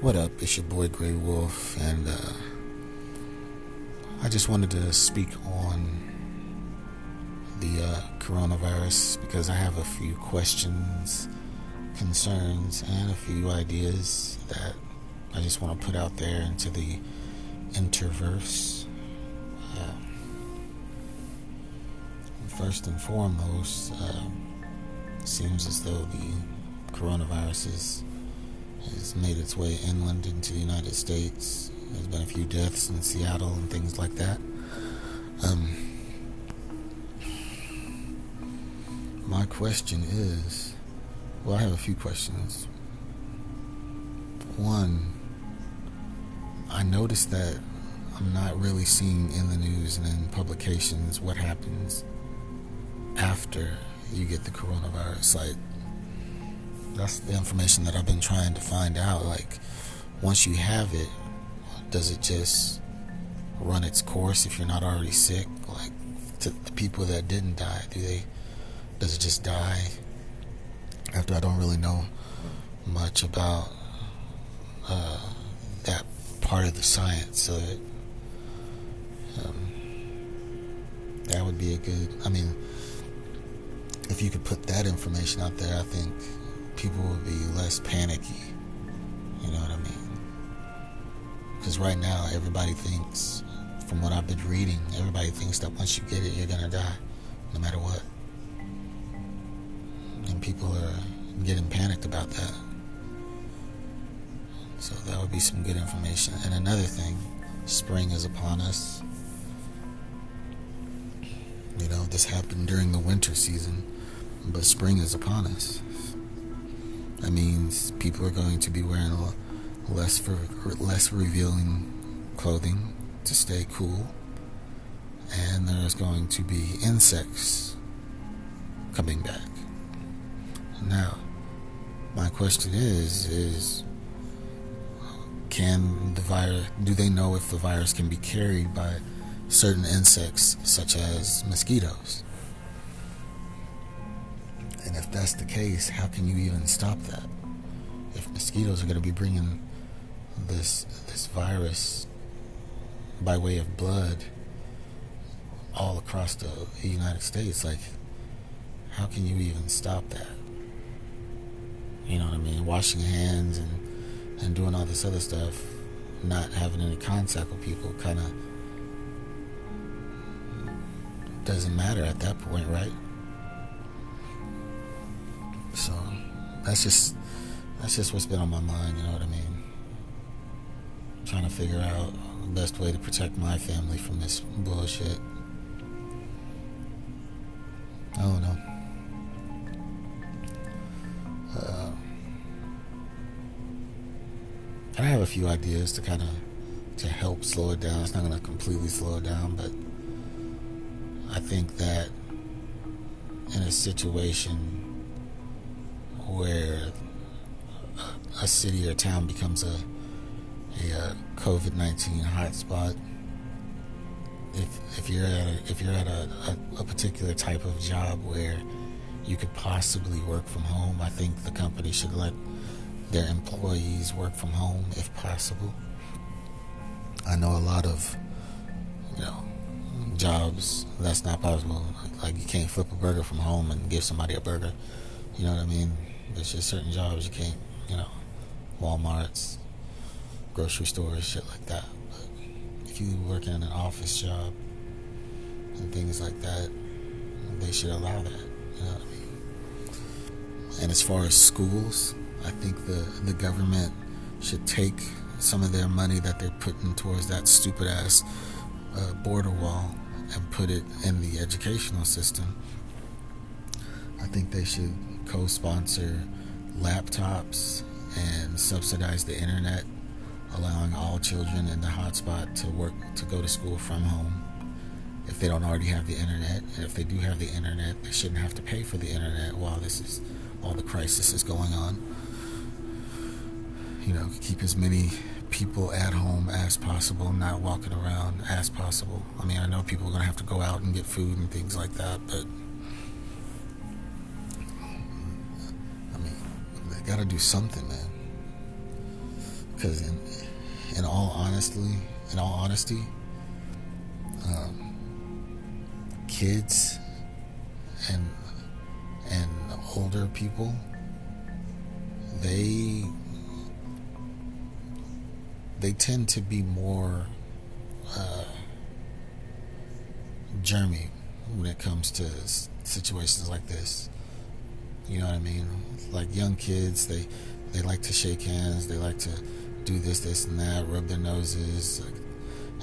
What up? It's your boy Grey Wolf, and uh, I just wanted to speak on the uh, coronavirus because I have a few questions, concerns, and a few ideas that I just want to put out there into the interverse. Uh, first and foremost, uh, seems as though the coronavirus is has made its way inland into the United States. There's been a few deaths in Seattle and things like that. Um, my question is well, I have a few questions. One, I noticed that I'm not really seeing in the news and in publications what happens after you get the coronavirus. Like, that's the information that I've been trying to find out. Like, once you have it, does it just run its course if you're not already sick? Like, to the people that didn't die, do they? Does it just die? After I don't really know much about uh, that part of the science, so it, um, that would be a good. I mean, if you could put that information out there, I think people will be less panicky. You know what I mean? Because right now, everybody thinks, from what I've been reading, everybody thinks that once you get it, you're gonna die, no matter what. And people are getting panicked about that. So that would be some good information. And another thing, spring is upon us. You know, this happened during the winter season, but spring is upon us. That means people are going to be wearing less for less revealing clothing to stay cool, and there's going to be insects coming back. Now, my question is: is can the virus? Do they know if the virus can be carried by certain insects, such as mosquitoes? And if that's the case, how can you even stop that? If mosquitoes are going to be bringing this this virus by way of blood all across the United States, like how can you even stop that? You know what I mean? Washing hands and and doing all this other stuff, not having any contact with people, kind of doesn't matter at that point, right? So that's just that's just what's been on my mind. You know what I mean? trying to figure out the best way to protect my family from this bullshit. I don't know. Uh, I have a few ideas to kind of to help slow it down. It's not going to completely slow it down, but I think that in a situation where a city or town becomes a a, uh, COVID nineteen hotspot. If if you're at a, if you're at a, a, a particular type of job where you could possibly work from home, I think the company should let their employees work from home if possible. I know a lot of you know jobs that's not possible. Like you can't flip a burger from home and give somebody a burger. You know what I mean? There's just certain jobs you can't, you know, Walmart's, grocery stores, shit like that. But if you work in an office job and things like that, they should allow that. You know what I mean? And as far as schools, I think the the government should take some of their money that they're putting towards that stupid ass uh, border wall and put it in the educational system. I think they should co-sponsor laptops and subsidize the internet, allowing all children in the hotspot to work to go to school from home. If they don't already have the internet, and if they do have the internet, they shouldn't have to pay for the internet while this is all the crisis is going on. You know, keep as many people at home as possible, not walking around as possible. I mean, I know people are going to have to go out and get food and things like that, but I mean, got to do something, man. because in, in all honesty, in all honesty, um, kids and and older people, they they tend to be more uh, germy when it comes to situations like this. You know what I mean? Like young kids, they they like to shake hands, they like to do this, this, and that, rub their noses.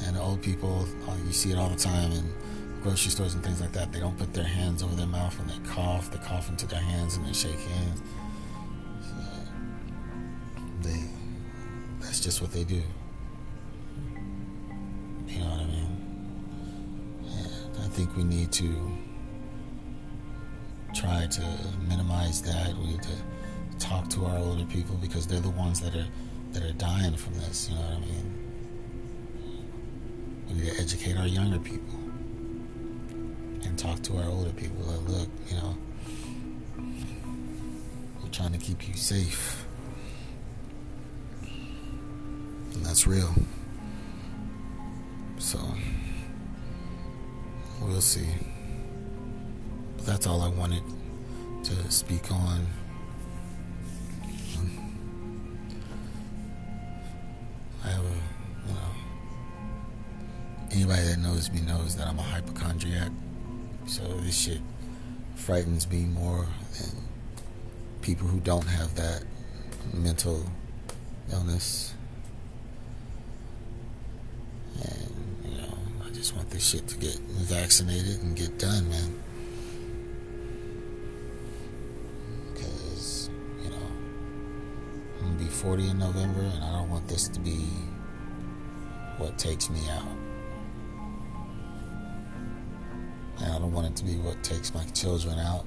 And old people, uh, you see it all the time in grocery stores and things like that. They don't put their hands over their mouth when they cough. They cough into their hands and they shake hands. So they, that's just what they do. You know what I mean? And I think we need to try to minimize that. We need to talk to our older people because they're the ones that are that are dying from this. You know what I mean? We need to educate our younger people and talk to our older people. Like, look, you know, we're trying to keep you safe, and that's real. So we'll see. That's all I wanted to speak on. I have a, you know, anybody that knows me knows that I'm a hypochondriac. So this shit frightens me more than people who don't have that mental illness. And, you know, I just want this shit to get vaccinated and get done, man. 40 in November and I don't want this to be what takes me out. And I don't want it to be what takes my children out.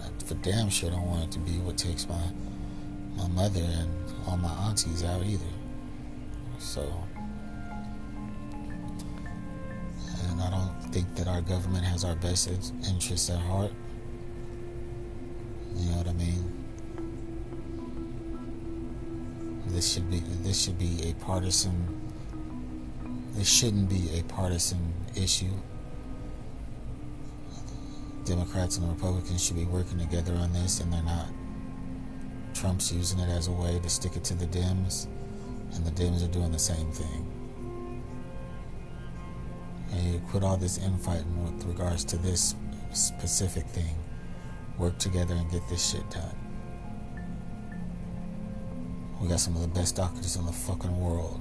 And I for damn sure I don't want it to be what takes my my mother and all my aunties out either. So and I don't think that our government has our best interests at heart. You know what I mean? This should be this should be a partisan this shouldn't be a partisan issue. Democrats and Republicans should be working together on this, and they're not. Trump's using it as a way to stick it to the Dems, and the Dems are doing the same thing. And you quit all this infighting with regards to this specific thing. Work together and get this shit done. We got some of the best doctors in the fucking world.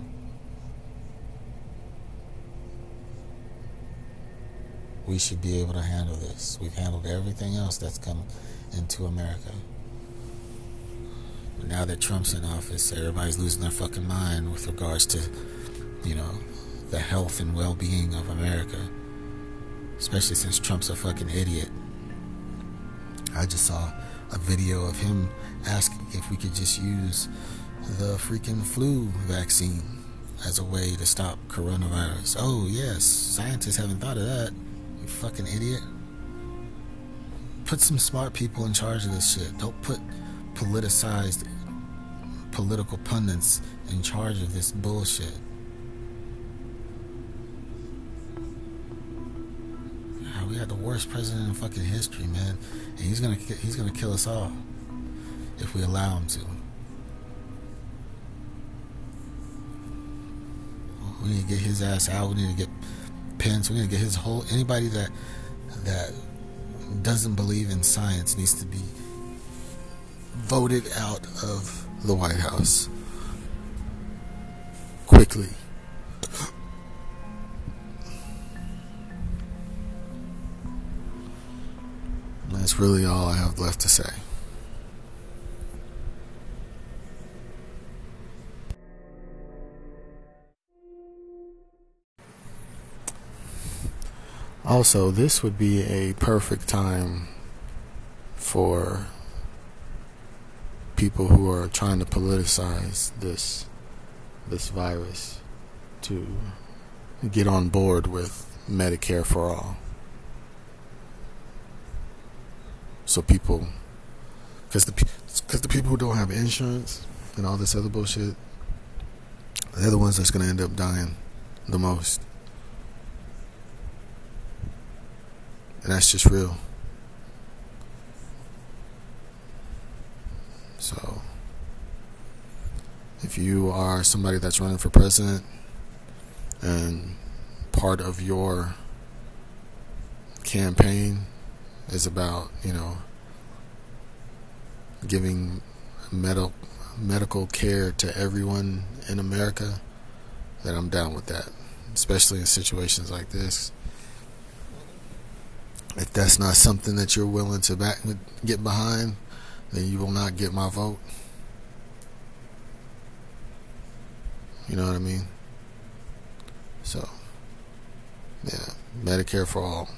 we should be able to handle this. We've handled everything else that's come into America. But now that Trump's in office, everybody's losing their fucking mind with regards to, you know, the health and well being of America. Especially since Trump's a fucking idiot. I just saw a video of him asking if we could just use the freaking flu vaccine as a way to stop coronavirus. Oh, yes, scientists haven't thought of that. You fucking idiot. Put some smart people in charge of this shit. Don't put politicized political pundits in charge of this bullshit. we had the worst president in fucking history, man, and he's gonna he's gonna kill us all if we allow him to. We need to get his ass out. We need to get Pence. We need to get his whole anybody that that doesn't believe in science needs to be voted out of the White House quickly. That's really all I have left to say. Also, this would be a perfect time for people who are trying to politicize this this virus to get on board with Medicare for all. So people, because the because the people who don't have insurance and all this other bullshit, they're the ones that's going to end up dying the most. And that's just real. So, if you are somebody that's running for president and part of your campaign is about, you know, giving medical medical care to everyone in America, then I'm down with that, especially in situations like this. If that's not something that you're willing to back get behind, then you will not get my vote. You know what I mean? So, yeah, Medicare for all.